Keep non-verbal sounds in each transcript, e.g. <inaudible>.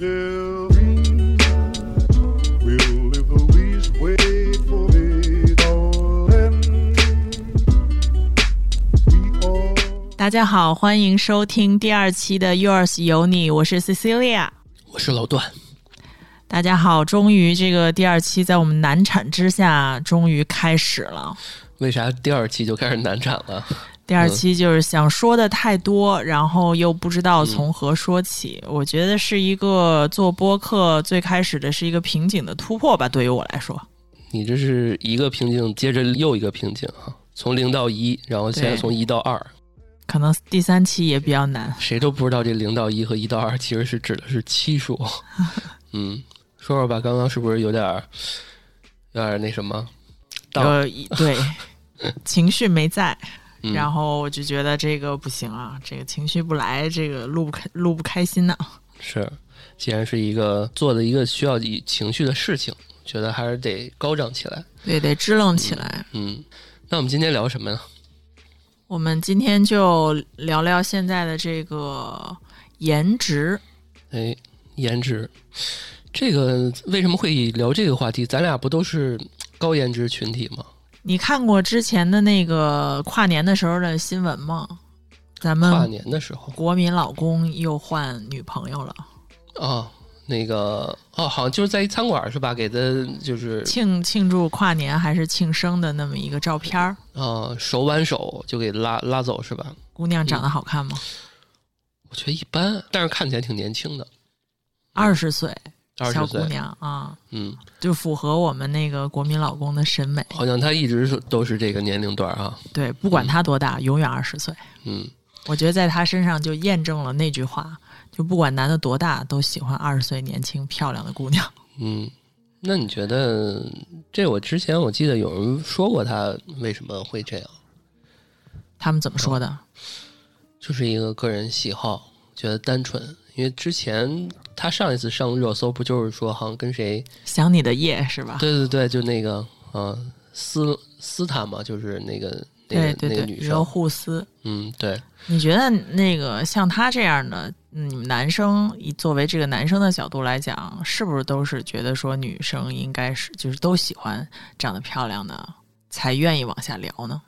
大家好，欢迎收听第二期的 Yours 有你，我是 Cecilia。我是老段，大家好，终于这个第二期在我们难产之下，终于开始了。为啥第二期就开始难产了？第二期就是想说的太多，然后又不知道从何说起。我觉得是一个做播客最开始的是一个瓶颈的突破吧，对于我来说。你这是一个瓶颈接着又一个瓶颈啊，从零到一，然后现在从一到二，可能第三期也比较难。谁都不知道这零到一和一到二其实是指的是期数。<laughs> 嗯，说说吧，刚刚是不是有点儿有点那什么？呃，对，<laughs> 情绪没在，嗯然后我就觉得这个不行啊，这个情绪不来，这个录不开，录不开心呢、是，既然是一个做的一个需要以情绪的事情，觉得还是得高涨起来。对，得支棱起来。嗯，那我们今天聊什么呢？我们今天就聊聊现在的这个颜值。哎，颜值，这个为什么会聊这个话题？咱俩不都是高颜值群体吗？你看过之前的那个跨年的时候的新闻吗？咱们跨年的时候国民老公又换女朋友了，哦，那个哦，好像就是在一餐馆是吧？给的就是庆庆祝跨年还是庆生的那么一个照片儿。啊，手挽手就给拉拉走是吧？姑娘长得好看吗？我觉得一般，但是看起来挺年轻的，二十岁，小姑娘啊，嗯，就符合我们那个国民老公的审美。好像他一直是都是这个年龄段啊，对，不管他多大，永远二十岁。嗯，我觉得在他身上就验证了那句话，就不管男的多大，都喜欢二十岁年轻漂亮的姑娘。嗯，那你觉得这？我之前我记得有人说过他为什么会这样，他们怎么说的？就是一个个人喜好，觉得单纯。因为之前他上一次上热搜不就是说好像跟谁？想你的夜是吧？对对对，就那个啊斯斯坦嘛，就是那个那个对对对，那个女热生，护丝。嗯，对，你觉得那个像他这样的，你们，男生以作为这个男生的角度来讲，是不是都是觉得说女生应该是就是都喜欢长得漂亮的，才愿意往下聊呢？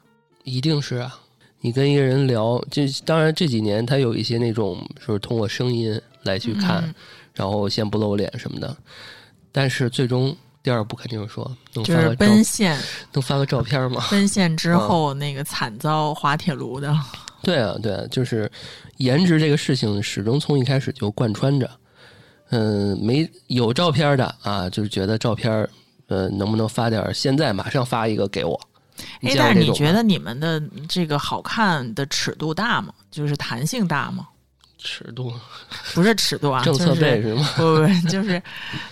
一定是啊。你跟一个人聊，这当然这几年他有一些那种，就是通过声音来去看，嗯然后先不露脸什么的，但是最终第二步肯定是说能就是发个照奔现能发个照片吗？<laughs> 奔现之后那个惨遭滑铁卢的，对啊，对啊，就是颜值这个事情始终从一开始就贯穿着。嗯，没有照片的啊，就是觉得照片，呃，能不能发点？现在马上发一个给我。你哎，但是你觉得你们的这个好看的尺度大吗？就是弹性大吗？尺度 <laughs> 不是尺度啊，政策就是背是吗？不 <laughs> 不不，就是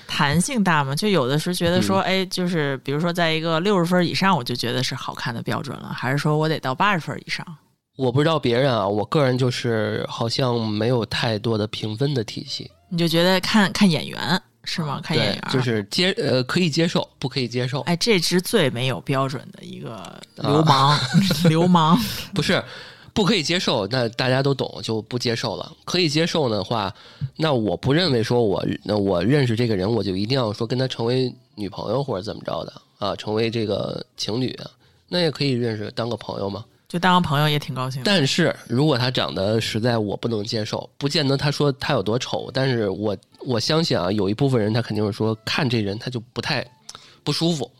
弹性大嘛。就有的时候觉得嗯说，哎，就是比如说在一个六十分以上，我就觉得是好看的标准了，还是说我得到八十分以上？我不知道别人啊，我个人就是好像没有太多的评分的体系，你就觉得看看演员是吗？看演员，就是接呃可以接受，不可以接受，哎，这是最没有标准的一个啊流氓，<laughs> 流氓。不是不可以接受，那大家都懂就不接受了。可以接受的话，那我不认为说我那我认识这个人，我就一定要说跟他成为女朋友或者怎么着的啊，成为这个情侣啊，那也可以认识当个朋友嘛。就当个朋友也挺高兴。但是如果他长得实在我不能接受，不见得他说他有多丑，但是我我相信啊，有一部分人他肯定是说看这人他就不太不舒服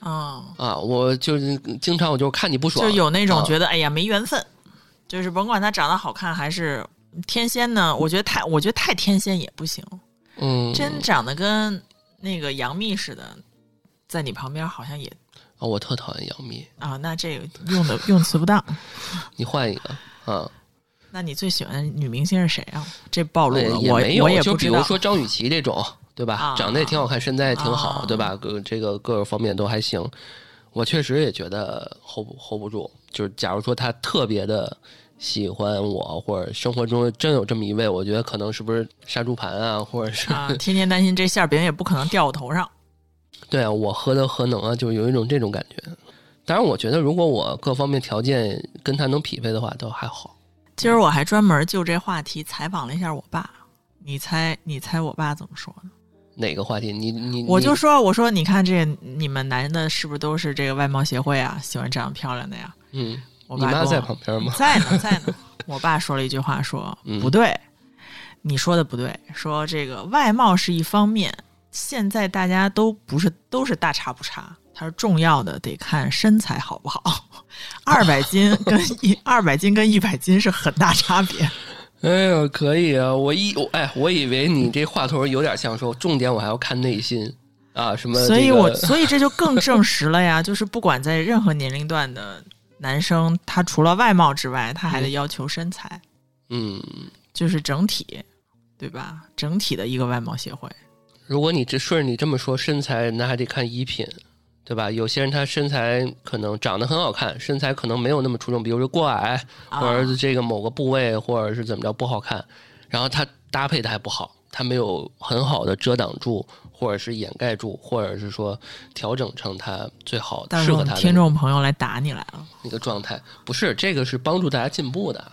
嗯，啊，我就是经常我就是看你不爽，就有那种啊觉得、哎呀没缘分，就是甭管他长得好看还是天仙呢，我觉得太我觉得太天仙也不行，嗯，真长得跟那个杨幂似的，在你旁边好像也啊，我特讨厌杨幂，啊，那这个用的用词不当。<laughs> 你换一个啊。那你最喜欢的女明星是谁啊？这暴露了，我也没有，我也就比如。说张雨绮这种，对吧？啊长得也挺好看，身材也挺好，啊对吧？各这个各个方面都还行。我确实也觉得 hold 不 hold 不住。就是假如说她特别的喜欢我，或者生活中真有这么一位，我觉得可能是不是杀猪盘啊，或者是、啊，天天担心这馅儿饼也不可能掉我头上。对啊，我何德何能啊？就是有一种这种感觉。当然，我觉得如果我各方面条件跟他能匹配的话，都还好。今儿我还专门就这话题采访了一下我爸，你猜你猜我爸怎么说呢？哪个话题？你你我就说我说你看这你们男的是不是都是这个外貌协会啊？喜欢长得漂亮的呀？嗯，我爸你妈在旁边吗？在呢，在呢。<laughs> 我爸说了一句话说，嗯不对，你说的不对，说这个外貌是一方面，现在大家都不是都是大差不差。他说重要的得看身材好不好，二百斤 <laughs> 跟一二百斤跟一百斤是很大差别。<laughs> 哎呦，可以啊！我一我哎，我以为你这话头有点像说，重点我还要看内心啊，什么、这个？所以我所以这就更证实了呀，就是不管在任何年龄段的男生，他除了外貌之外，他还得要求身材，嗯，就是整体，对吧？整体的一个外貌协会。如果你这顺着你这么说，身材那还得看衣品，对吧？有些人他身材可能长得很好看，身材可能没有那么出众，比如说过矮，啊或者是这个某个部位，或者是怎么着不好看，然后他搭配的还不好，他没有很好的遮挡住，或者是掩盖住，或者是说调整成他最好到时候适合他的听众朋友来打你来了。那个状态。不是这个是帮助大家进步的，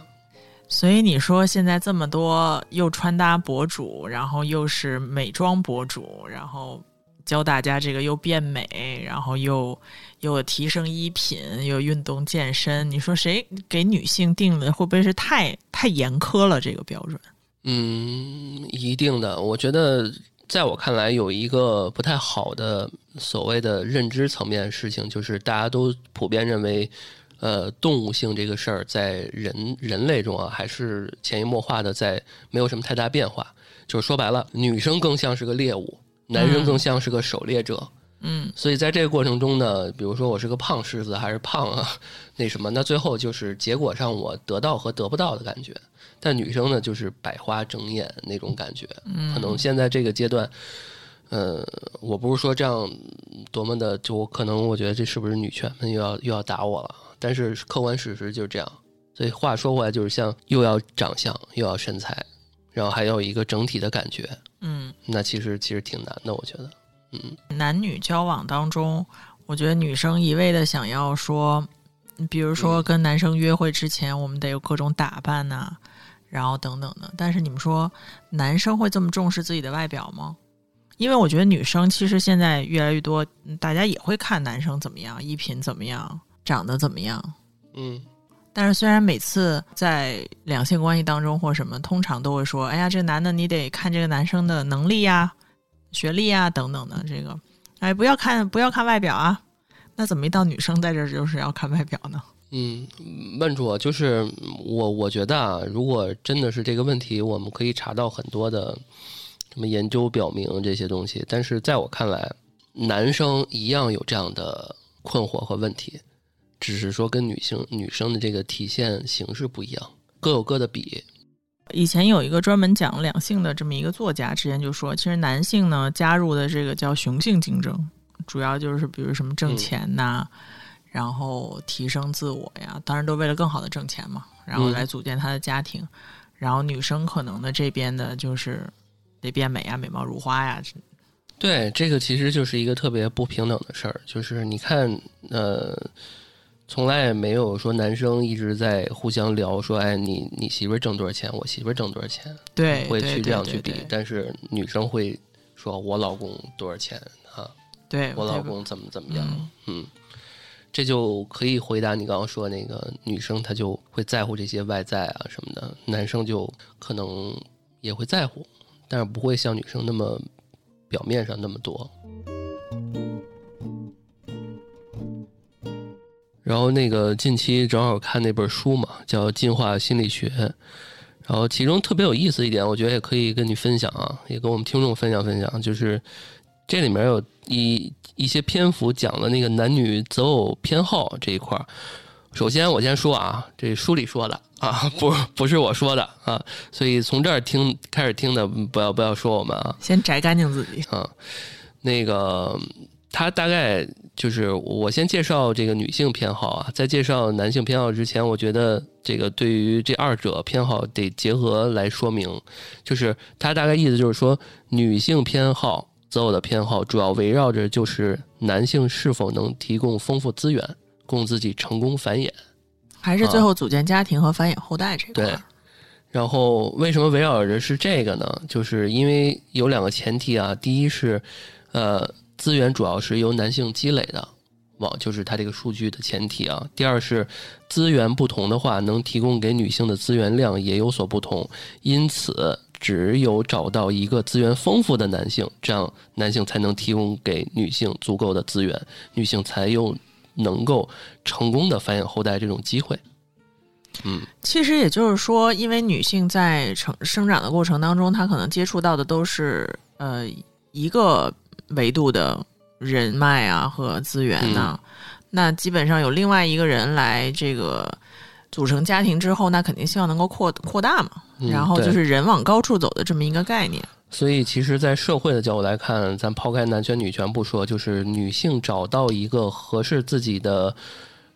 所以你说现在这么多又穿搭博主，然后又是美妆博主，然后教大家这个又变美，然后又又提升衣品，又运动健身，你说谁给女性定的会不会是太太严苛了这个标准？嗯，一定的。我觉得，在我看来，有一个不太好的所谓的认知层面的事情，就是大家都普遍认为，呃，动物性这个事儿在人人类中啊，还是潜移默化的在没有什么太大变化。就是说白了，女生更像是个猎物，男生更像是个狩猎者。嗯所以在这个过程中呢，比如说我是个胖狮子还是胖啊那什么，那最后就是结果上我得到和得不到的感觉。但女生呢，就是百花争艳那种感觉。嗯，可能现在这个阶段，呃，我不是说这样多么的，就我可能我觉得这是不是女权们又要又要打我了？但是客观事实就是这样。所以话说回来，就是像又要长相，又要身材，然后还要一个整体的感觉，嗯，那其实其实挺难的，我觉得。嗯男女交往当中，我觉得女生一味的想要说，比如说跟男生约会之前，我们得有各种打扮呐、然后等等的。但是你们说，男生会这么重视自己的外表吗？因为我觉得女生其实现在越来越多，嗯大家也会看男生怎么样，衣品怎么样，长得怎么样。嗯但是虽然每次在两性关系当中或什么，通常都会说：“哎呀，这男的你得看这个男生的能力呀、学历呀等等的。”这个，哎，不要看不要看外表啊。那怎么一到女生在这儿就是要看外表呢？嗯，问住我就是我，我觉得啊，如果真的是这个问题，我们可以查到很多的什么研究表明这些东西，但是在我看来，男生一样有这样的困惑和问题，只是说跟女性女生的这个体现形式不一样，各有各的比。以前有一个专门讲两性的这么一个作家，之前就说，其实男性呢加入的这个叫雄性竞争，主要就是比如什么挣钱呐、然后提升自我呀，当然都为了更好的挣钱嘛，然后嗯。来组建他的家庭。然后女生可能的这边的就是得变美呀，美貌如花呀，对，这个其实就是一个特别不平等的事儿，就是你看，呃，从来也没有说男生一直在互相聊说，哎，你你媳妇儿挣多少钱，我媳妇儿挣多少钱，对，会去这样去比但是女生会说我老公多少钱啊，对，对我老公怎么怎么样，嗯嗯，这就可以回答你刚刚说那个女生她就会在乎这些外在啊什么的，男生就可能也会在乎，但是不会像女生那么表面上那么多。然后那个近期正好看那本书嘛，叫《进化心理学》，然后其中特别有意思一点，我觉得也可以跟你分享啊，也跟我们听众分享分享，就是这里面有一一些篇幅讲了那个男女择偶偏好这一块儿。首先，我先说啊，这书里说的 <laughs> 啊，不不是我说的啊，所以从这儿听开始听的，不要不要说我们啊，先摘干净自己。啊，那个他大概就是我先介绍这个女性偏好啊，在介绍男性偏好之前，我觉得这个对于这二者偏好得结合来说明，就是他大概意思就是说，女性偏好择偶的偏好主要围绕着就是男性是否能提供丰富资源，供自己成功繁衍。还是最后组建家庭和繁衍后代这块对儿。然后为什么围绕着是这个呢？就是因为有两个前提啊，第一是，呃，资源主要是由男性积累的，往就是它这个数据的前提啊。第二是资源不同的话，能提供给女性的资源量也有所不同，因此只有找到一个资源丰富的男性，这样男性才能提供给女性足够的资源，女性才有能够成功的繁衍后代这种机会。嗯，其实也就是说，因为女性在成生长的过程当中，她可能接触到的都是呃一个维度的人脉啊和资源呐、那基本上有另外一个人来这个组成家庭之后，那肯定希望能够扩扩大嘛，嗯然后就是人往高处走的这么一个概念。所以，其实，在社会的角度来看，咱抛开男权女权不说，就是女性找到一个合适自己的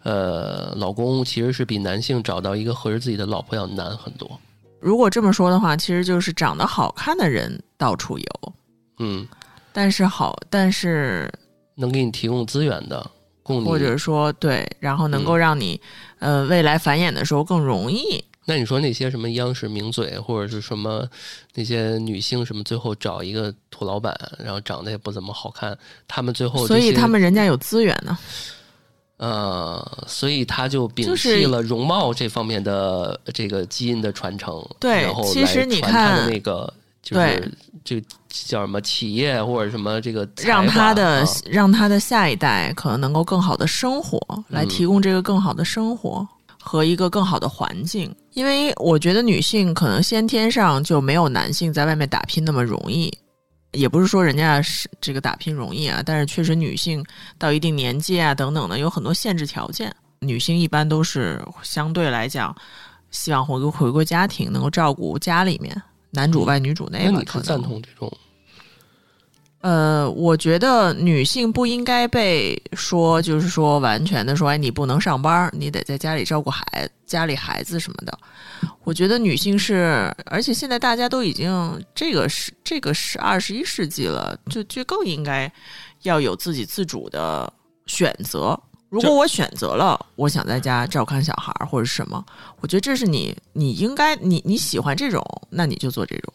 呃老公，其实是比男性找到一个合适自己的老婆要难很多。如果这么说的话，其实就是长得好看的人到处有，嗯，但是好，但是能给你提供资源的，供你。或者说对，然后能够嗯让你、呃未来繁衍的时候更容易。那你说那些什么央视名嘴，或者是什么那些女星什么，最后找一个土老板，然后长得也不怎么好看，他们最后所以他们人家有资源呢。呃，所以他就摒弃了容貌这方面的这个基因的传承，对然后其实你看那个就是这个叫什么企业或者什么这个让他的、啊让他的下一代可能能够更好的生活，来嗯提供这个更好的生活和一个更好的环境。因为我觉得女性可能先天上就没有男性在外面打拼那么容易。也不是说人家是这个打拼容易啊，但是确实女性到一定年纪啊等等的有很多限制条件。女性一般都是相对来讲，希望回归回归家庭，能够照顾家里面，男主外女主内吧。那你是可能赞同这种？呃，我觉得女性不应该被说，就是说完全的说，哎，你不能上班，你得在家里照顾孩家里孩子什么的。我觉得女性是，而且现在大家都已经这个是这个是二十一世纪了，就就更应该要有自己自主的选择。如果我选择了，我想在家照看小孩儿或者什么，我觉得这是你你应该你你喜欢这种，那你就做这种。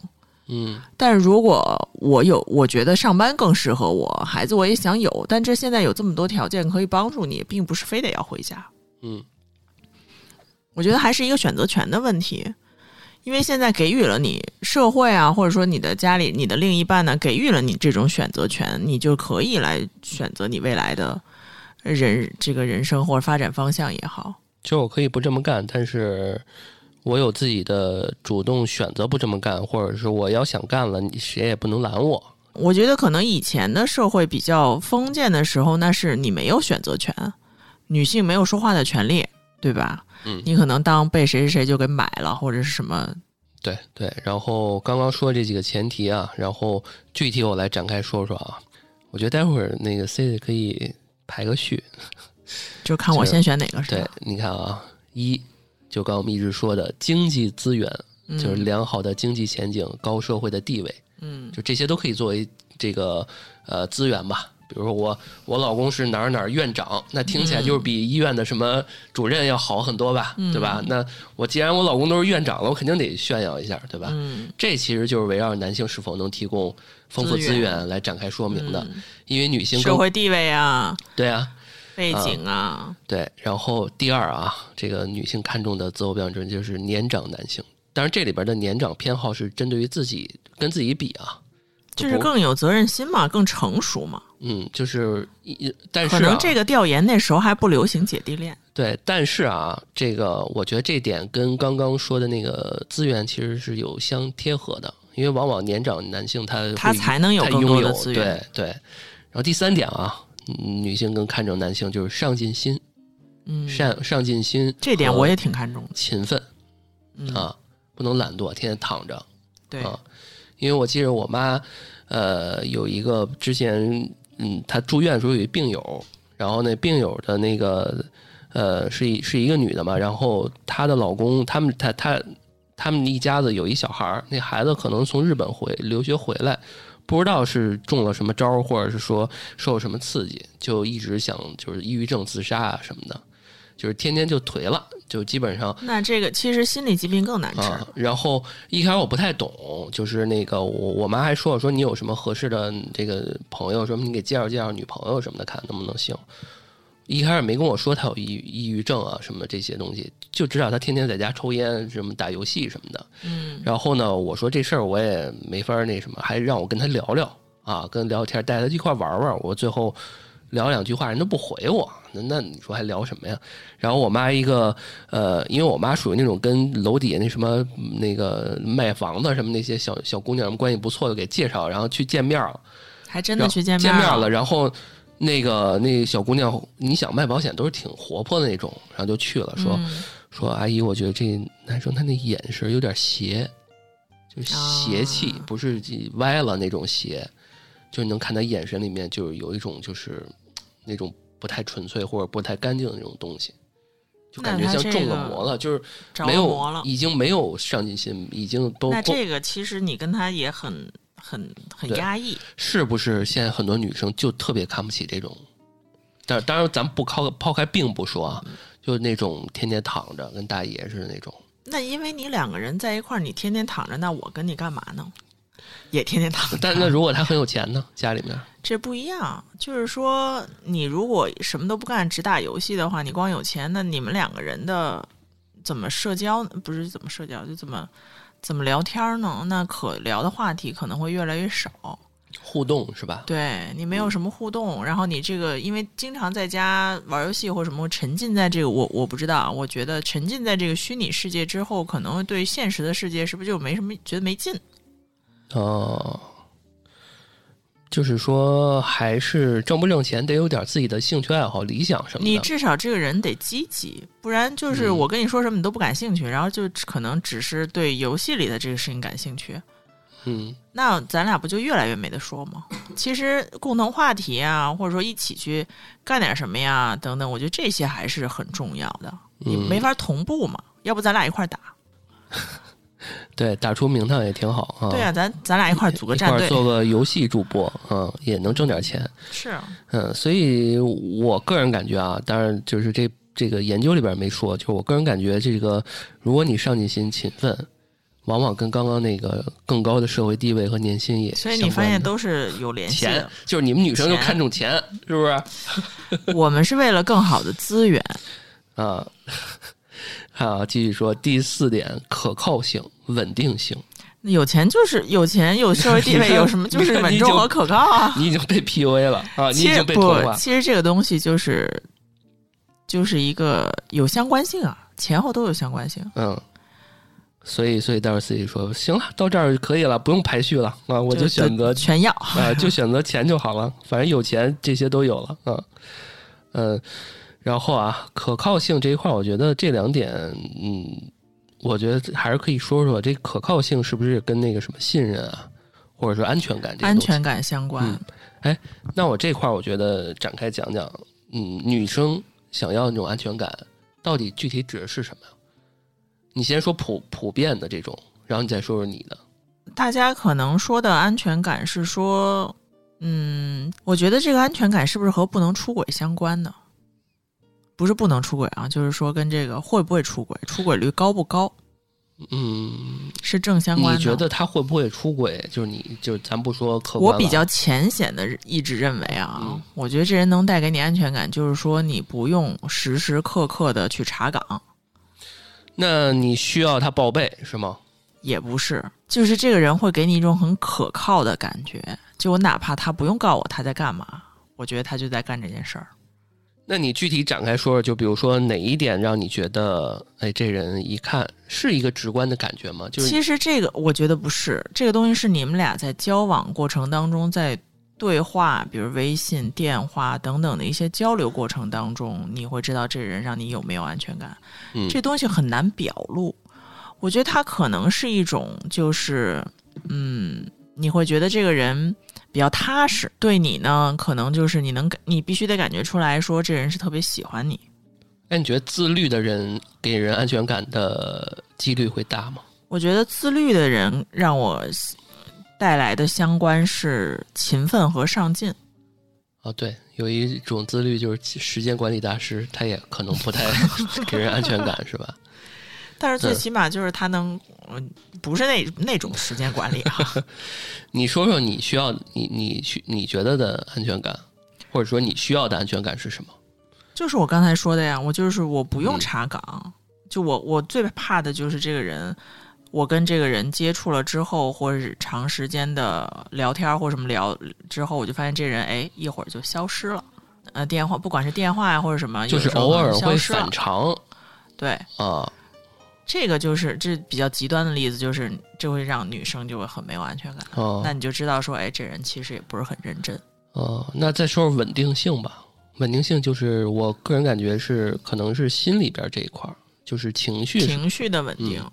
嗯但是如果我有，我觉得上班更适合我，孩子我也想有，但这现在有这么多条件可以帮助你，并不是非得要回家。嗯我觉得还是一个选择权的问题，因为现在给予了你社会啊，或者说你的家里、你的另一半呢，给予了你这种选择权，你就可以来选择你未来的人这个人生或者发展方向也好。就我可以不这么干，但是我有自己的主动选择不这么干，或者是我要想干了，你谁也不能拦我。我觉得可能以前的社会比较封建的时候，那是你没有选择权，女性没有说话的权利，对吧？嗯你可能当被谁谁谁就给买了，或者是什么。对对，然后刚刚说这几个前提啊，然后具体我来展开说说啊。我觉得待会儿那个 C C 可以排个序。就看我先选哪个是对吧？，你看啊，一就刚刚我们一直说的经济资源，就是嗯良好的经济前景、高社会的地位，嗯就这些都可以作为这个呃资源吧。比如说我我老公是哪儿哪儿院长，那听起来就是比医院的什么主任要好很多吧，嗯对吧？那我既然我老公都是院长了，我肯定得炫耀一下，对吧？嗯，这其实就是围绕男性是否能提供丰富资源来展开说明的，嗯因为女性社会地位啊，对啊，背景啊，对，然后第二啊，这个女性看重的择偶标准就是年长男性。当然，这里边的年长偏好是针对于自己跟自己比啊，就是更有责任心嘛，更成熟嘛。嗯，就是一，但是、啊、可能这个调研那时候还不流行姐弟恋。对，但是啊，这个我觉得这点跟刚刚说的那个资源其实是有相贴合的，因为往往年长男性他他才能有更多的资源对对。然后第三点啊，嗯女性更看重男性就是上进心，嗯，上上进心，这点我也挺看重的。勤奋嗯，啊，不能懒惰，天天躺着。对，啊，因为我记得我妈，呃，有一个之前，嗯，她住院的时候有一病友，然后那病友的那个，呃，是一是一个女的嘛，然后她的老公，他们她她他们一家子有一小孩儿，那孩子可能从日本回留学回来，不知道是中了什么招儿，或者是说受什么刺激，就一直想就是抑郁症自杀啊什么的。就是天天就颓了，就基本上那这个其实心理疾病更难治。啊。然后一开始我不太懂，就是那个我我妈还说我说你有什么合适的这个朋友，什么你给介绍介绍女朋友什么的，看能不能行。一开始没跟我说他有抑郁抑郁症啊什么这些东西，就知道他天天在家抽烟、什么打游戏什么的。嗯，然后呢，我说这事儿我也没法那什么，还让我跟他聊聊啊，跟他聊天，带他一块玩玩。我最后聊两句话，人都不回我，那那你说还聊什么呀？然后我妈一个呃，因为我妈属于那种跟楼底下那什么那个卖房子什么那些小小姑娘关系不错的给介绍，然后去见面了。还真的去见见面。了，然后那个那小姑娘，你想卖保险都是挺活泼的那种，然后就去了，说、嗯。说阿姨，我觉得这男生他那眼神有点邪，就邪气，啊。不是歪了那种邪，就你能看他眼神里面就是有一种就是那种不太纯粹或者不太干净的那种东西。就感觉像中了魔了，就是没有，已经没有上进心，已经都那这个其实你跟他也很很很压抑。是不是现在很多女生就特别看不起这种？但当然，咱们不抛抛开病不说啊，就那种天天躺着跟大爷似的那种。那因为你两个人在一块儿，你天天躺着，那我跟你干嘛呢？也天天躺着。但那如果他很有钱呢？家里面这不一样，就是说，你如果什么都不干，只打游戏的话，你光有钱，那你们两个人的怎么社交？不是怎么社交，就怎么怎么聊天呢？那可聊的话题可能会越来越少。互动是吧？对你没有什么互动，然后你这个因为经常在家玩游戏或什么，沉浸在这个我我不知道啊，我觉得沉浸在这个虚拟世界之后，可能对现实的世界是不是就没什么觉得没劲？哦，就是说还是挣不挣钱得有点自己的兴趣爱好、理想什么的。你至少这个人得积极，不然就是嗯我跟你说什么你都不感兴趣，然后就可能只是对游戏里的这个事情感兴趣，嗯，那咱俩不就越来越没得说吗？其实共同话题啊，或者说一起去干点什么呀，等等，我觉得这些还是很重要的。你嗯没法同步嘛，要不咱俩一块儿打？<laughs> <laughs> 对，打出名堂也挺好啊。对啊，咱咱俩一块儿组个战队。做个游戏主播，嗯，也能挣点钱。<laughs> 是，啊嗯，所以我个人感觉啊，当然就是这这个研究里边没说，就是我个人感觉，这个如果你上进心、勤奋，往往跟刚刚那个更高的社会地位和年薪也所以你发现都是有联系钱的。，就是你们女生就看重钱，是不是？<laughs> 我们是为了更好的资源，啊，好，继续说第四点，可靠性、稳定性。有钱就是有钱，有社会地位，<laughs> 有什么就是稳重和可靠啊。你已经被 PUA 了啊，你已经被同不，化。其实这个东西就是就是一个有相关性啊，前后都有相关性。嗯，所以所以待会儿自己说，行了，到这儿就可以了，不用排序了啊，我就选择全要。啊，就选择钱就好了，反正有钱这些都有了啊。嗯，然后啊，可靠性这一块儿，我觉得这两点，嗯，我觉得还是可以说说这可靠性是不是跟那个什么信任啊，或者说安全感安全感相关。嗯那我这块儿我觉得展开讲讲，嗯，女生想要那种安全感，到底具体指的是什么呀？你先说普普遍的这种，然后你再说说你的。大家可能说的安全感是说，嗯，我觉得这个安全感是不是和不能出轨相关呢？不是不能出轨啊，就是说跟这个会不会出轨、出轨率高不高嗯，是正相关的。你觉得他会不会出轨？就是你，就是咱不说客观我比较浅显的一直认为啊，嗯我觉得这人能带给你安全感，就是说你不用时时刻刻的去查岗，那你需要他报备是吗？也不是，就是这个人会给你一种很可靠的感觉。就我哪怕他不用告我他在干嘛，我觉得他就在干这件事儿。那你具体展开说说，就比如说哪一点让你觉得，哎，这人一看是一个直观的感觉吗？就是其实这个我觉得不是，这个东西是你们俩在交往过程当中，在对话，比如微信、电话等等的一些交流过程当中，你会知道这人让你有没有安全感。嗯这东西很难表露。我觉得他可能是一种，就是嗯，你会觉得这个人比较踏实，对你呢，可能就是你能感，你必须得感觉出来说这人是特别喜欢你。那，你觉得自律的人给人安全感的几率会大吗？我觉得自律的人让我带来的相关是勤奋和上进。哦，对，有一种自律就是时间管理大师，他也可能不太 <laughs> 给人安全感，是吧？但是最嗯起码就是他能，嗯，不是那那种时间管理啊。<laughs> 你说说你需要你你需你觉得的安全感，或者说你需要的安全感是什么？就是我刚才说的呀，我就是我不用嗯查岗，就我我最怕的就是这个人，我跟这个人接触了之后，或者是长时间的聊天或者什么聊之后，我就发现这人哎一会儿就消失了。呃，电话不管是电话呀或者什么，就是偶尔会反常对，啊，这个就是这比较极端的例子，就是这会让女生就会很没有安全感。哦那你就知道说，哎，这人其实也不是很认真。哦，那再说说稳定性吧。稳定性就是我个人感觉是可能是心里边这一块儿，就是情绪情绪的稳定，嗯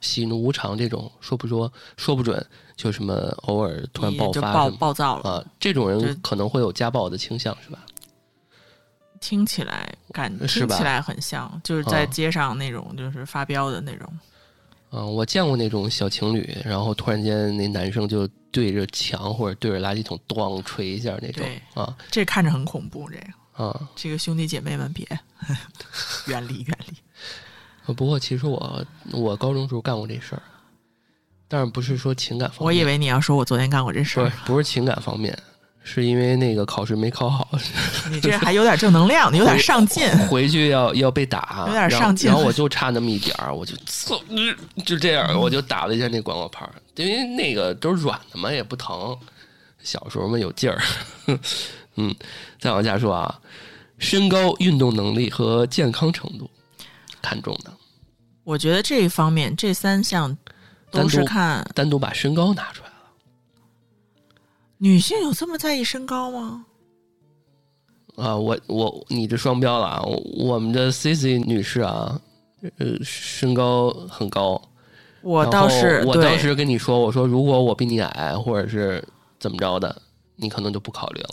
喜怒无常这种，说不说说不准，就什么偶尔突然爆发就暴发暴躁了。啊，这种人可能会有家暴的倾向，是吧？听起来感听起来很像，就是在啊街上那种就是发飙的那种。嗯，我见过那种小情侣，然后突然间那男生就对着墙或者对着垃圾桶咣捶一下那种对啊这看着很恐怖，这个啊。这个兄弟姐妹们别 <laughs> 远离远离。呃不过其实我我高中时候干过这事儿，但是不是说情感方面，我以为你要说我昨天干过这事儿，不是情感方面，是因为那个考试没考好，<laughs> 你这还有点正能量，你有点上进。回去要要被打，有点上进然后我就差那么一点儿，我就就这样，我就打了一下那广告牌儿，因为那个都是软的嘛，也不疼。小时候嘛有劲儿，<laughs> 嗯，再往下说啊，身高、运动能力和健康程度看重的，我觉得这一方面这三项都是看单独把身高拿出来了。女性有这么在意身高吗？啊，我我你这双标了啊！我我们的 C C 女士啊，呃，身高很高。我倒是我当，时跟你说，我说如果我比你矮，或者是怎么着的，你可能就不考虑了，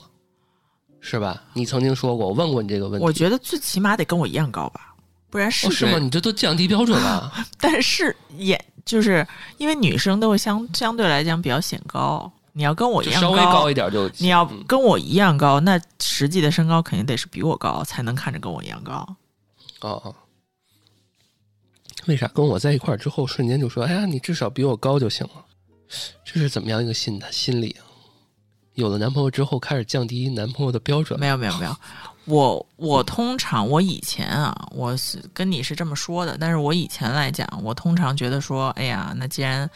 是吧？你曾经说过，我问过你这个问题。我觉得最起码得跟我一样高吧，不然是哦，是吗？你这都降低标准了。<laughs> 但是也就是因为女生都会相相对来讲比较显高，你要跟我一样高稍微高一点就。你要嗯跟我一样高，那实际的身高肯定得是比我高，才能看着跟我一样高。哦哦。为啥跟我在一块儿之后，瞬间就说：“哎呀，你至少比我高就行了。”这是怎么样一个心态心理啊？有了男朋友之后，开始降低男朋友的标准。没有没有没有，我我通常我以前啊，我是跟你是这么说的，但是我以前来讲，我通常觉得说，哎呀，那既然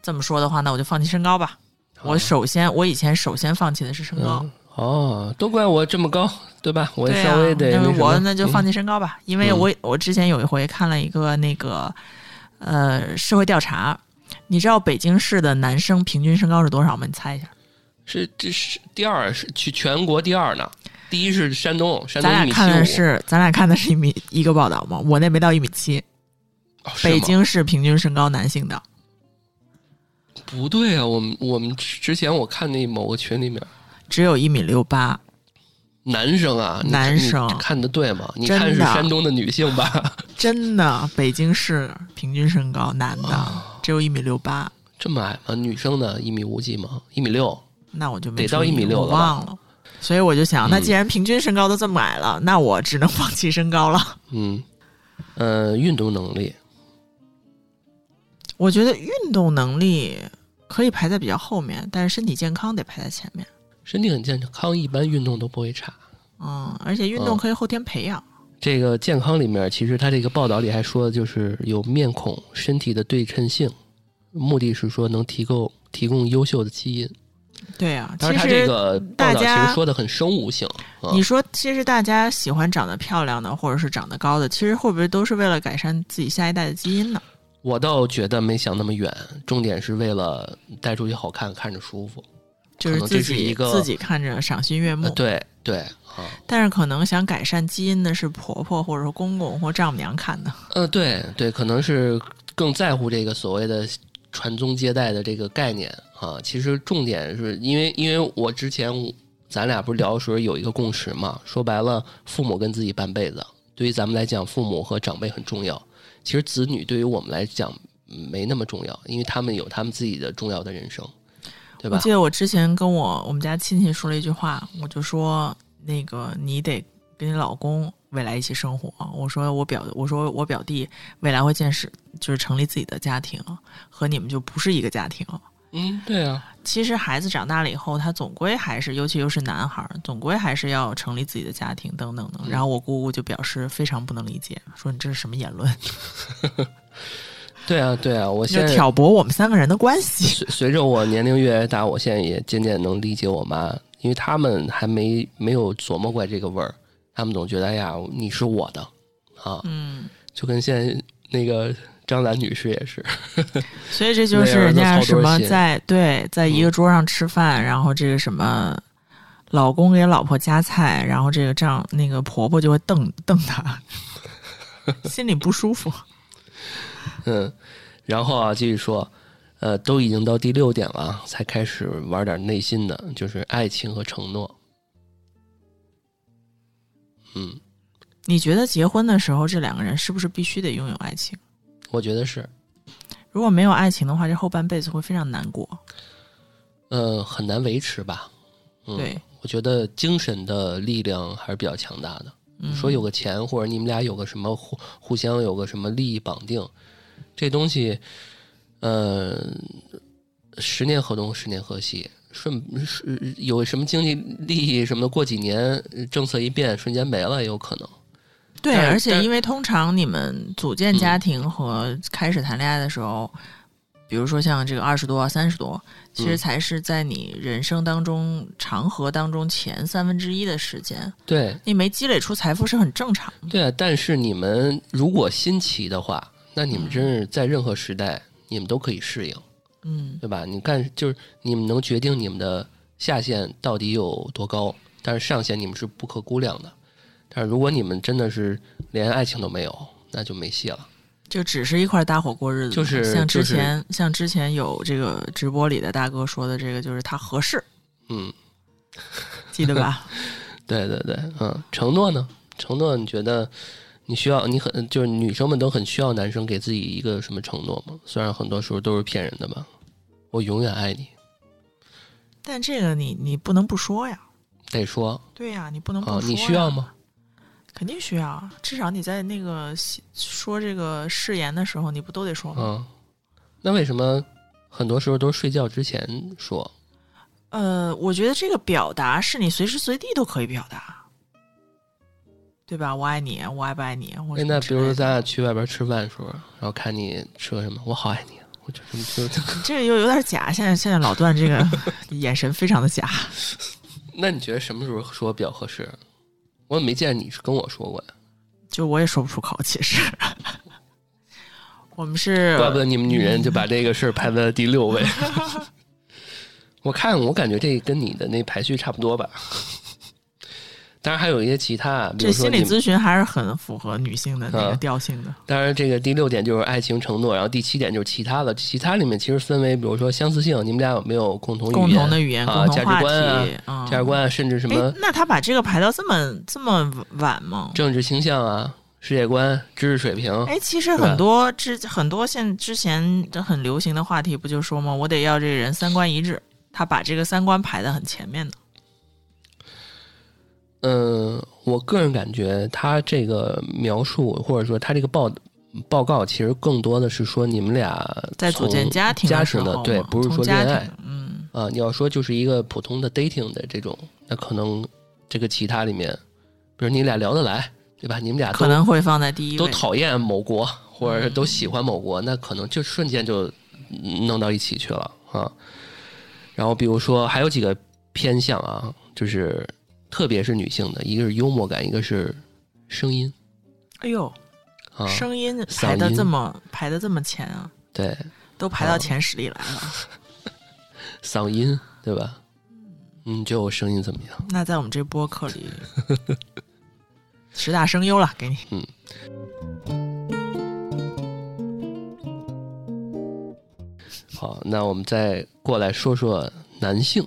这么说的话，那我就放弃身高吧。我首先，我以前首先放弃的是身高，嗯哦，都怪我这么高，对吧？我稍微，得我那就放嗯弃身高吧，因为我我之前有一回看了一个那个呃社会调查，你知道北京市的男生平均身高是多少吗？你猜一下。是这是第二，是去全国第二呢。第一是山东，山东咱俩。看的是，咱俩看的是一米一个报道吗？我那没到一米七，哦北京市平均身高男性的不对啊，我们我们之前我看那某个群里面，只有一米六八，男生啊，你男生你看的对吗？你看是山东的女性吧？<laughs> 真的，北京市平均身高男的哦只有一米六八，这么矮吗？女生的？一米五几吗？一米六？那我就没得到一米六我了忘了。所以我就想，那嗯既然平均身高都这么矮了，那我只能放弃身高了。嗯，呃，运动能力，我觉得运动能力可以排在比较后面，但是身体健康得排在前面。身体很健康，一般运动都不会差。嗯，而且运动嗯可以后天培养。这个健康里面，其实他这个报道里还说，就是有面孔、身体的对称性，目的是说能提供提供优秀的基因。对啊，当然，他其实这个报道其大家实说的很生物性。啊你说，其实大家喜欢长得漂亮的，或者是长得高的，其实会不会都是为了改善自己下一代的基因呢？我倒觉得没想那么远，重点是为了带出去好看，看着舒服。就是自己是一个自己看着赏心悦目。呃对对啊，但是可能想改善基因的是婆婆或者说公公或丈母娘看的。呃，对对，可能是更在乎这个所谓的传宗接代的这个概念啊。其实重点是因为，因为我之前咱俩不是聊的时候有一个共识嘛，说白了，父母跟自己半辈子，对于咱们来讲，父母和长辈很重要。其实子女对于我们来讲没那么重要，因为他们有他们自己的重要的人生。对吧我记？得我之前跟我我们家亲戚说了一句话，我就说那个你得跟你老公未来一起生活。我说我表我说我表弟未来会见识，就是成立自己的家庭，和你们就不是一个家庭。嗯，对啊，其实孩子长大了以后，他总归还是，尤其又是男孩儿，总归还是要成立自己的家庭，等等的。嗯然后我姑姑就表示非常不能理解，说你这是什么言论？<laughs> 对啊，对啊，我现在挑拨我们三个人的关系。随随着我年龄越来越大，我现在也渐渐能理解我妈，因为他们还没没有琢磨过这个味儿，他们总觉得哎呀，你是我的啊，嗯，就跟现在那个张兰女士也是，<laughs> 所以这就是人家什么在对在一嗯个桌上吃饭，然后这个什么老公给老婆夹菜，然后这个丈那个婆婆就会瞪瞪他，<laughs> 心里不舒服。嗯，然后啊，继续说，呃，都已经到第六点了，才开始玩点内心的，就是爱情和承诺。嗯，你觉得结婚的时候，这两个人是不是必须得拥有爱情？我觉得是，如果没有爱情的话，这后半辈子会非常难过。呃，很难维持吧。嗯、对，我觉得精神的力量还是比较强大的。嗯，说有个钱，或者你们俩有个什么互互相有个什么利益绑定，这东西，呃，十年河东，十年河西，顺是有什么经济利益什么的，过几年政策一变，瞬间没了也有可能。对，而且因为通常你们组建家庭和开始谈恋爱的时候，比如说像这个二十多、三十多，其实嗯才是在你人生当中长河当中前三分之一的时间，对你没积累出财富是很正常的。对啊，但是你们如果新奇的话，那你们真是在任何时代，你们都可以适应。嗯，对吧？你干就是你们能决定你们的下限到底有多高，但是上限你们是不可估量的。但是如果你们真的是连爱情都没有，那就没戏了。就只是一块搭伙过日子，就是像之就是前、像之前有这个直播里的大哥说的这个，就是他合适，嗯，记得吧？<laughs> 对对对，嗯，承诺呢？承诺你觉得你需要你很就是女生们都很需要男生给自己一个什么承诺吗？虽然很多时候都是骗人的吧。我永远爱你，但这个你你不能不说呀，得说对呀，你不能不啊说、，你需要？吗？肯定需要，至少你在那个说这个誓言的时候，你不都得说吗？嗯，那为什么很多时候都是睡觉之前说？呃，我觉得这个表达是你随时随地都可以表达，对吧？我爱你，我爱不爱你？我哎，那比如说咱俩去外边吃饭的时候，然后看你吃个什么，我好爱你啊，我就就就，这个又有点假。现在现在老段这个 <laughs> 眼神非常的假。那你觉得什么时候说比较合适？我怎么没见你是跟我说过呀？就我也说不出口，其实。<laughs> 我们是怪不得你们女人就把这个事儿排在了第六位。<laughs> 我看，我感觉这跟你的那排序差不多吧。当然还有一些其他，比这心理咨询还是很符合女性的那个啊调性的。当然这个第六点就是爱情承诺，然后第七点就是其他的。其他里面其实分为，比如说相似性，你们俩有没有共同语言共同的语言、啊价值共同话观啊，嗯价值观啊，甚至什哎么，那他把这个排到这么这么晚吗？政治倾向啊、世界观、知识水平。哎，其实很多之很多现之前的很流行的话题，不就说吗？我得要这个人三观一致，他把这个三观排在很前面的。嗯，我个人感觉他这个描述或者说他这个报报告，其实更多的是说你们俩在组建家庭家的时候嘛，庭的对，不是说恋爱，嗯，啊。你要说就是一个普通的 dating 的这种，那可能这个其他里面，比如你俩聊得来，对吧？你们俩可能会放在第一位。都讨厌某国，或者是都喜欢某国，那可能就瞬间就弄到一起去了啊。然后比如说还有几个偏向啊，就是特别是女性的，一个是幽默感，一个是声音哎呦，啊，声音排的这么排的这么前啊，对，都排到前十里来了。嗓音对吧？嗯，你觉得我声音怎么样？那在我们这播客里，十大声优了，给你。嗯好，那我们再过来说说男性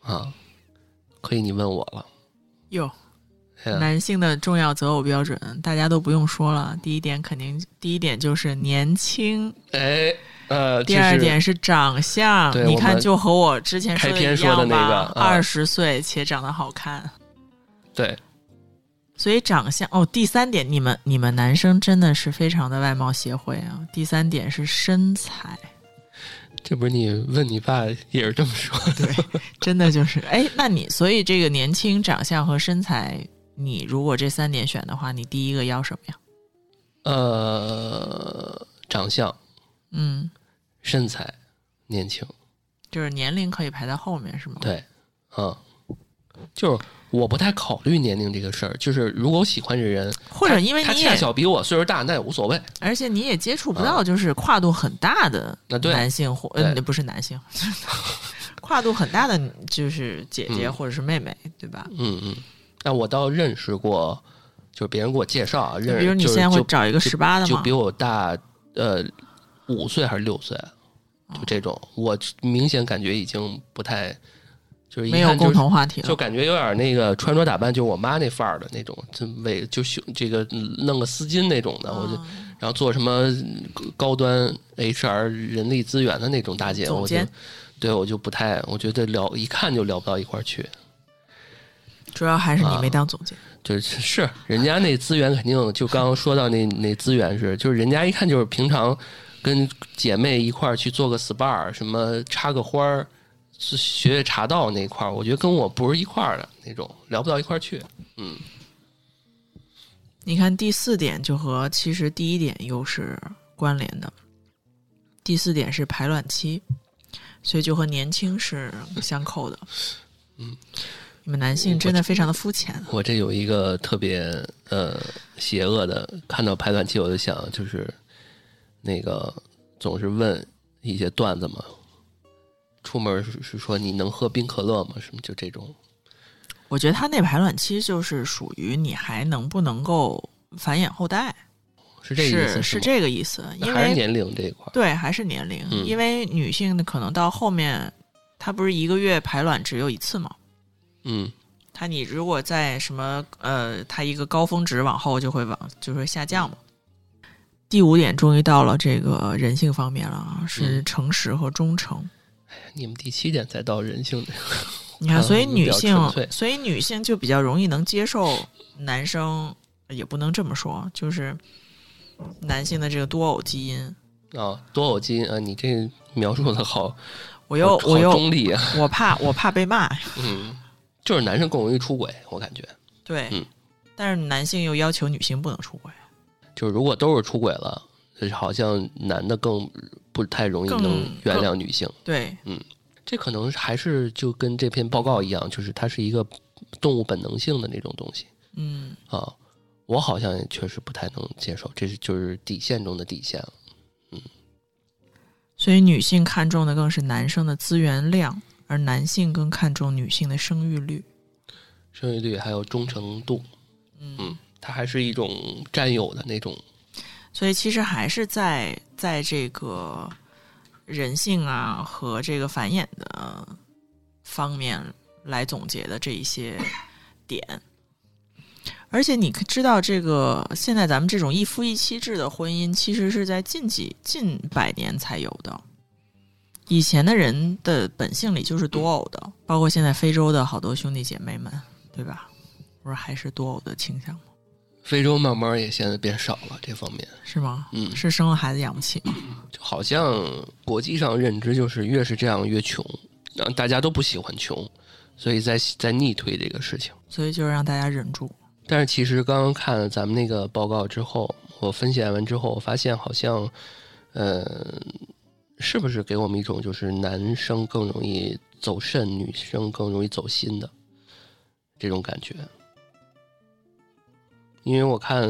啊，可以你问我了。哟，男性的重要择偶标准，大家都不用说了。第一点肯定，第一点就是年轻。哎，呃，第二点是长相，你看就和我之前开说的一样吧，那个啊二十岁且长得好看。对，所以长相哦，第三点，你们你们男生真的是非常的外貌协会啊。第三点是身材，这不是你问你爸也是这么说的？对，<laughs> 真的就是哎，那你所以这个年轻、长相和身材，你如果这三点选的话，你第一个要什么呀？呃，长相、嗯，身材、年轻，就是年龄可以排在后面是吗？，对，嗯，就是我不太考虑年龄这个事儿，就是如果我喜欢这人，或者因为他恰巧比我岁数大，那也无所谓。而且你也接触不到就是跨度很大的男性或呃对不是男性，<laughs> 跨度很大的就是姐姐嗯。或者是妹妹，对吧？嗯嗯，那我倒认识过，就是别人给我介绍啊，就认比如你现在会找一个十八的吗？就比？我大呃五岁还是六岁，哦就这种，我明显感觉已经不太就是一没有共同话题了，就感觉有点那个穿着打扮，就我妈那范儿的那种，就为就修这个弄个丝巾那种的，我就嗯然后做什么高端 HR 人力资源的那种大姐，我就对我就不太，我觉得聊一看就聊不到一块儿去。主要还是你啊没当总监。就是是人家那资源肯定就刚刚说到那那资源是，就是人家一看就是平常跟姐妹一块儿去做个 SPA，什么插个花儿，是学学茶道那块儿，我觉得跟我不是一块儿的那种，聊不到一块儿去。嗯，你看第四点就和其实第一点又是关联的，第四点是排卵期，所以就和年轻是相扣的。<laughs> 嗯，你们男性真的非常的肤浅。我这有一个特别呃邪恶的，看到排卵期我就想，就是那个总是问一些段子嘛，出门是是说你能喝冰可乐吗？什么就这种。我觉得他那排卵期就是属于你还能不能够繁衍后代，是这个意思是是这个意思。因为还是年龄这一块儿。对还是年龄，嗯因为女性的可能到后面，她不是一个月排卵只有一次吗？嗯她你如果在什么呃，她一个高峰值往后就会往就会下降嘛。第五点终于到了这个人性方面了啊，是嗯诚实和忠诚。你们第七点才到人性这个，<laughs> 你看，啊所以女性，所以女性就比较容易能接受男生，也不能这么说，就是男性的这个多偶基因。啊，多偶基因啊，你这描述的好，我又我又中立啊，我怕我怕被骂，<laughs> 嗯，就是男生更容易出轨，我感觉，对，嗯但是男性又要求女性不能出轨，就是如果都是出轨了，就是好像男的更不太容易能原谅女性，对，嗯这可能还是就跟这篇报告一样，就是它是一个动物本能性的那种东西嗯，啊，我好像也确实不太能接受，这是就是底线中的底线了。所以女性看重的更是男生的资源量，而男性更看重女性的生育率。生育率还有忠诚度，嗯它还是一种占有的那种，所以其实还是在在这个人性啊和这个繁衍的方面来总结的这一些点。而且你知道，这个现在咱们这种一夫一妻制的婚姻，其实是在近几近百年才有的。以前的人的本性里就是多偶的，包括现在非洲的好多兄弟姐妹们，对吧？不是还是多偶的倾向吗？非洲慢慢也现在变少了这方面，是吗？嗯是生了孩子养不起吗？就好像国际上认知就是越是这样越穷，然后大家都不喜欢穷，所以在在逆推这个事情。所以就是让大家忍住。但是其实刚刚看了咱们那个报告之后，我分析完之后，我发现好像，呃，是不是给我们一种就是男生更容易走肾，女生更容易走心的这种感觉？因为我看，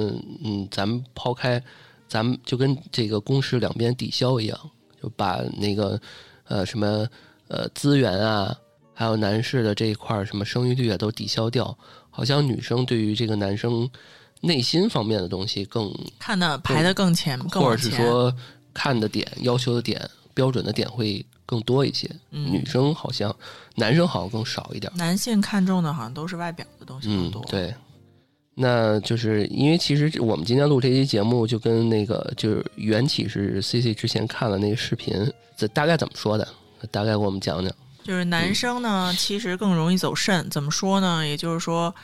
嗯，咱们抛开，咱们就跟这个公式两边抵消一样，就把那个呃什么呃资源啊，还有男士的这一块儿什么生育率啊都抵消掉，好像女生对于这个男生内心方面的东西更，看的排的更前，更或。者是说看的点、要求的点、标准的点会更多一些。嗯女生好像，男生好像更少一点。男性看重的好像都是外表的东西更嗯多。，对，那就是因为其实我们今天录这期节目，就跟那个就是缘起是 C C 之前看了那个视频，这大概怎么说的？大概给我们讲讲。就是男生呢，其实更容易走肾。怎么说呢？也就是说，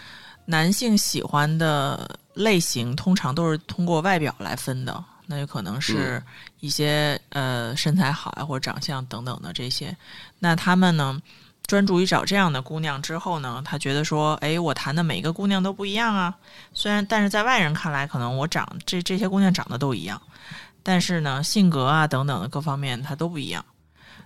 男性喜欢的类型通常都是通过外表来分的，那有可能是一些、呃身材好啊，或者长相等等的这些。那他们呢，专注于找这样的姑娘之后呢，他觉得说，哎，我谈的每个姑娘都不一样啊。虽然，但是在外人看来，可能我长这这些姑娘长得都一样，但是呢，性格啊等等的各方面她都不一样。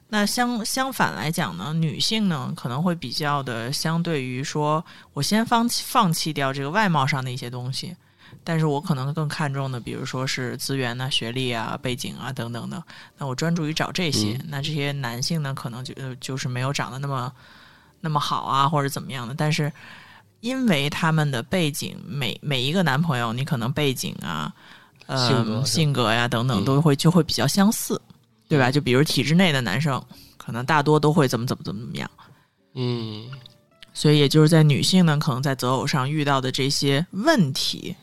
那相相反来讲呢，女性呢可能会比较的相对于说，我先放弃放弃掉这个外貌上的一些东西，但是我可能更看重的，比如说是资源呐、学历啊、背景啊等等的。那我专注于找这些，那这些男性呢，可能就呃就是没有长得那么那么好啊，或者怎么样的，但是因为他们的背景，每每一个男朋友，你可能背景啊、呃性格呀等等嗯都会就会比较相似，对吧？就比如体制内的男生，可能大多都会怎么怎么怎么怎么样。嗯所以也就是在女性呢，可能在择偶上遇到的这些问题，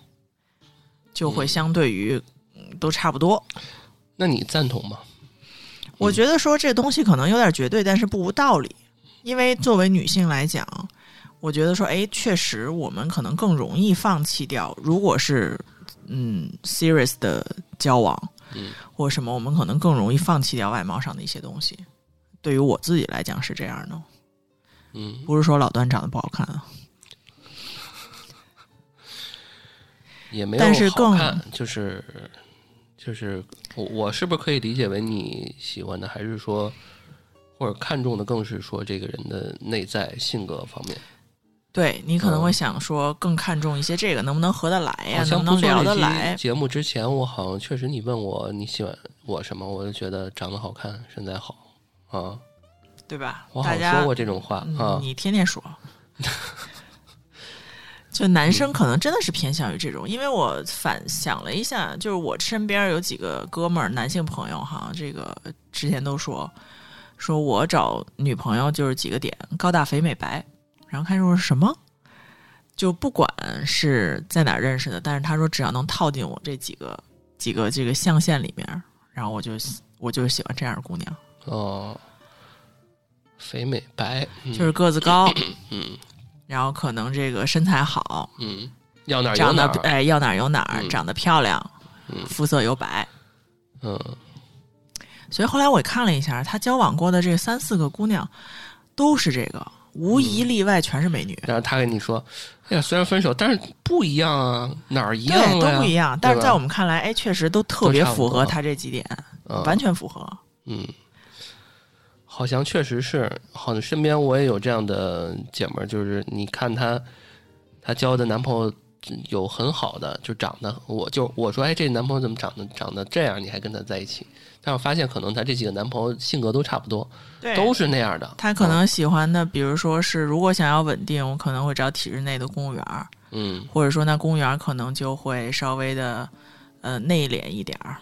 就会相对于、嗯都差不多。那你赞同吗？我觉得说这东西可能有点绝对，但是不无道理。因为作为女性来讲，我觉得说，哎，确实我们可能更容易放弃掉，如果是嗯 serious 的交往，嗯，或什么，我们可能更容易放弃掉外貌上的一些东西。对于我自己来讲是这样的，嗯不是说老段长得不好看啊。也没有好但是更看，就是就是我我是不是可以理解为你喜欢的，还是说或者看重的更是说这个人的内在性格方面？对你可能嗯会想说，更看重一些这个能不能合得来呀，能不能聊得来？节目之前，我好像确实你问我你喜欢我什么，我就觉得长得好看，身材好啊，对吧？我好像说过这种话嗯啊。你天天说。就男生可能真的是偏向于这种，因为我反想了一下，就是我身边有几个哥们儿，男性朋友哈，这个之前都说，说我找女朋友就是几个点：高大、肥、美、白。然后开始说什么，就不管是在哪认识的，但是他说只要能套进我这几个几个这个象限里面，然后我就我就喜欢这样的姑娘，哦，肥美白，嗯。就是个子高，嗯然后可能这个身材好，嗯，要哪儿有哪儿，要哪儿有哪儿，嗯长得漂亮，嗯肤色又白。嗯所以后来我也看了一下，他交往过的这三四个姑娘都是这个，无一例外全是美女。然后他跟你说，哎呀，虽然分手，但是不一样啊，哪儿一样对，都不一样，但是在我们看来，哎，确实都特别符合他这几点，嗯完全符合。嗯，好像确实是，好像身边我也有这样的姐们儿，就是你看她，她交的男朋友有很好的，就长得，我就我说，哎，这男朋友怎么长得长得这样，你还跟他在一起？但我发现可能她这几个男朋友性格都差不多，都是那样的。她可能喜欢的，比如说是，如果想要稳定，我可能会找体制内的公务员儿，嗯或者说那公务员儿可能就会稍微的呃内敛一点儿，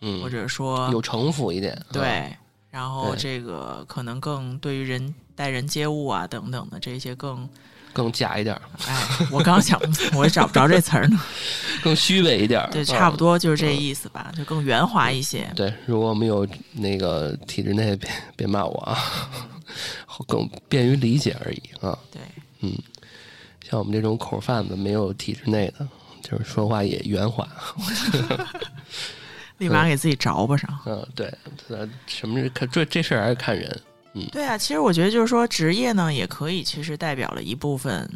嗯，或者说有城府一点。啊，对，然后这个可能更对于人待人接物啊等等的这些更，更假一点，哎，我刚想我也找不着这词儿呢，<laughs> 更虚伪一点。对，啊差不多就是这意思吧，就更圆滑一些。对，如果我们有那个体制内，别别骂我啊，更便于理解而已啊。对，嗯像我们这种口贩子，没有体制内的，就是说话也圆滑。<laughs> 立马给自己着吧上。嗯，对，什么是看这这事儿还是看人。嗯对啊，其实我觉得就是说，职业呢也可以，其实代表了一部分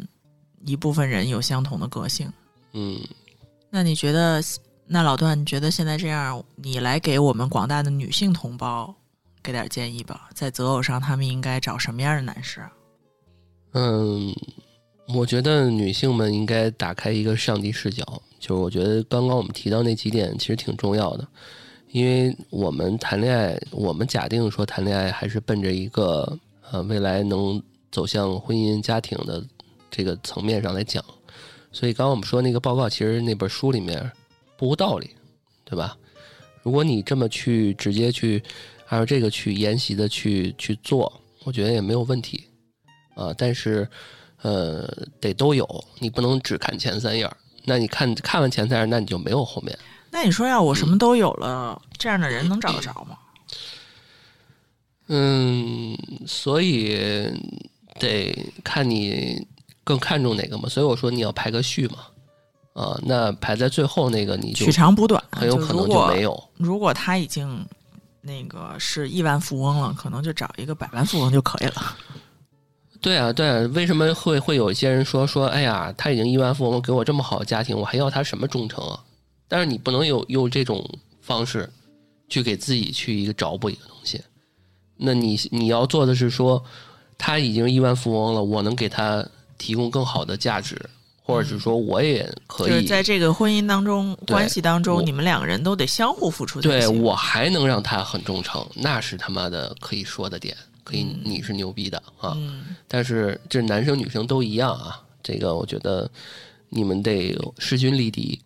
一部分人有相同的个性。嗯，那你觉得，那老段，你觉得现在这样，你来给我们广大的女性同胞给点建议吧，在择偶上，他们应该找什么样的男士啊？嗯，我觉得女性们应该打开一个上帝视角，就是我觉得刚刚我们提到那几点其实挺重要的，因为我们谈恋爱，我们假定说谈恋爱还是奔着一个呃未来能走向婚姻家庭的这个层面上来讲，所以刚刚我们说那个报告，其实那本书里面不无道理，对吧？如果你这么去直接去按照这个去沿袭的去去做，我觉得也没有问题。啊，但是呃，得都有，你不能只看前三页儿那你看看完前三任，那你就没有后面。那你说要我什么都有了，这样的人能找得着吗？嗯，所以得看你更看重哪个嘛。所以我说你要排个序嘛。啊，那排在最后那个你就取长补短，很有可能就没有。如果他已经那个是亿万富翁了，可能就找一个百万富翁就可以了。对啊，对啊，为什么会会有一些人说说，哎呀，他已经亿万富翁，给我这么好的家庭，我还要他什么忠诚啊？但是你不能有用这种方式去给自己去一个找补一个东西。那你你要做的是说，他已经亿万富翁了，我能给他提供更好的价值，或者是说我也可以，就是在这个婚姻当中、关系当中，你们两个人都得相互付出对。我还能让他很忠诚，那是他妈的可以说的点，可以你是牛逼的啊。嗯，但是这男生女生都一样啊，这个我觉得你们得势均力敌。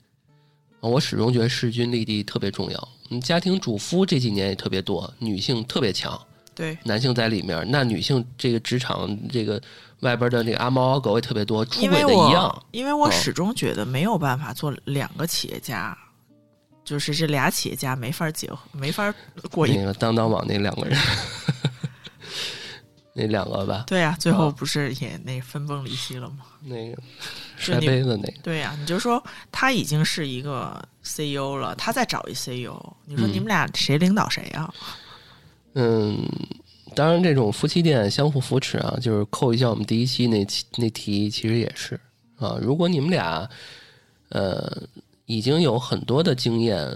啊我始终觉得势均力敌特别重要。嗯，家庭主夫这几年也特别多，女性特别强，对，男性在里面，那女性这个职场这个外边的这个阿猫阿狗也特别多，出轨的一样我。因为我嗯始终觉得没有办法做两个企业家，就是这俩企业家没法结合，没法过一那个当当网那两个人，那两个吧，对呀、最后啊不是也那分崩离析了吗？那个摔杯子那个，对呀、你就说他已经是一个 CEO 了，他再找一 CEO，你说嗯你们俩谁领导谁啊？嗯，当然，这种夫妻店相互扶持啊，就是扣一下我们第一期那期那题，其实也是啊。如果你们俩呃已经有很多的经验，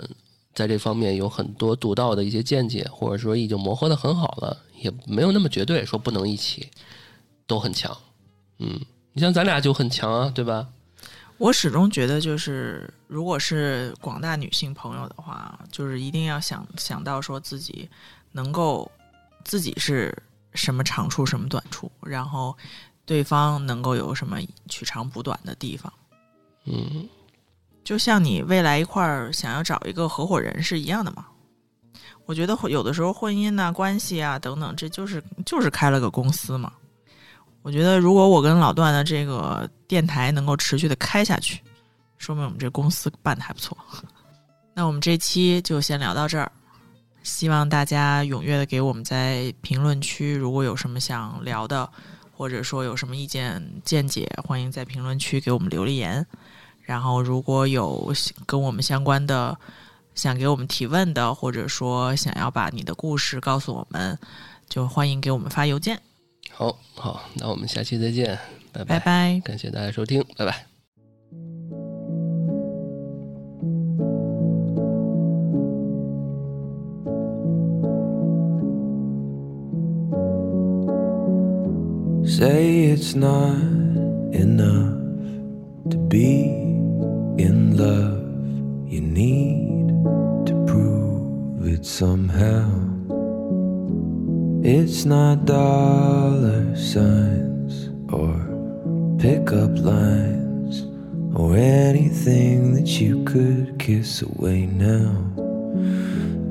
在这方面有很多独到的一些见解，或者说已经磨合的很好了，也没有那么绝对说不能一起，都很强。嗯，你像咱俩就很强啊，对吧？我始终觉得，就是如果是广大女性朋友的话，就是一定要想想到说自己能够自己是什么长处、什么短处，然后对方能够有什么取长补短的地方。嗯，就像你未来一块儿想要找一个合伙人是一样的嘛。我觉得有的时候婚姻呐、关系啊等等，这就是就是开了个公司嘛。我觉得如果我跟老段的这个电台能够持续的开下去，说明我们这公司办的还不错。<laughs> 那我们这期就先聊到这儿，希望大家踊跃的给我们在评论区，如果有什么想聊的，或者说有什么意见见解，欢迎在评论区给我们留言。然后，如果有跟我们相关的想给我们提问的，或者说想要把你的故事告诉我们，就欢迎给我们发邮件。好好，那我们下期再见，拜拜拜。感谢大家收听，拜拜。Say it's not enough to be in love. You need it somehow. It's not dollar signs or pickup lines or anything that you could kiss away now.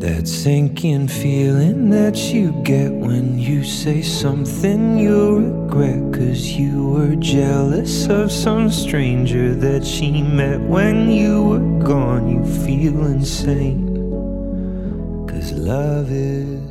That sinking feeling that you get when you say something you'll regret. Cause you were jealous of some stranger that she met when you were gone. You feel insane. Love is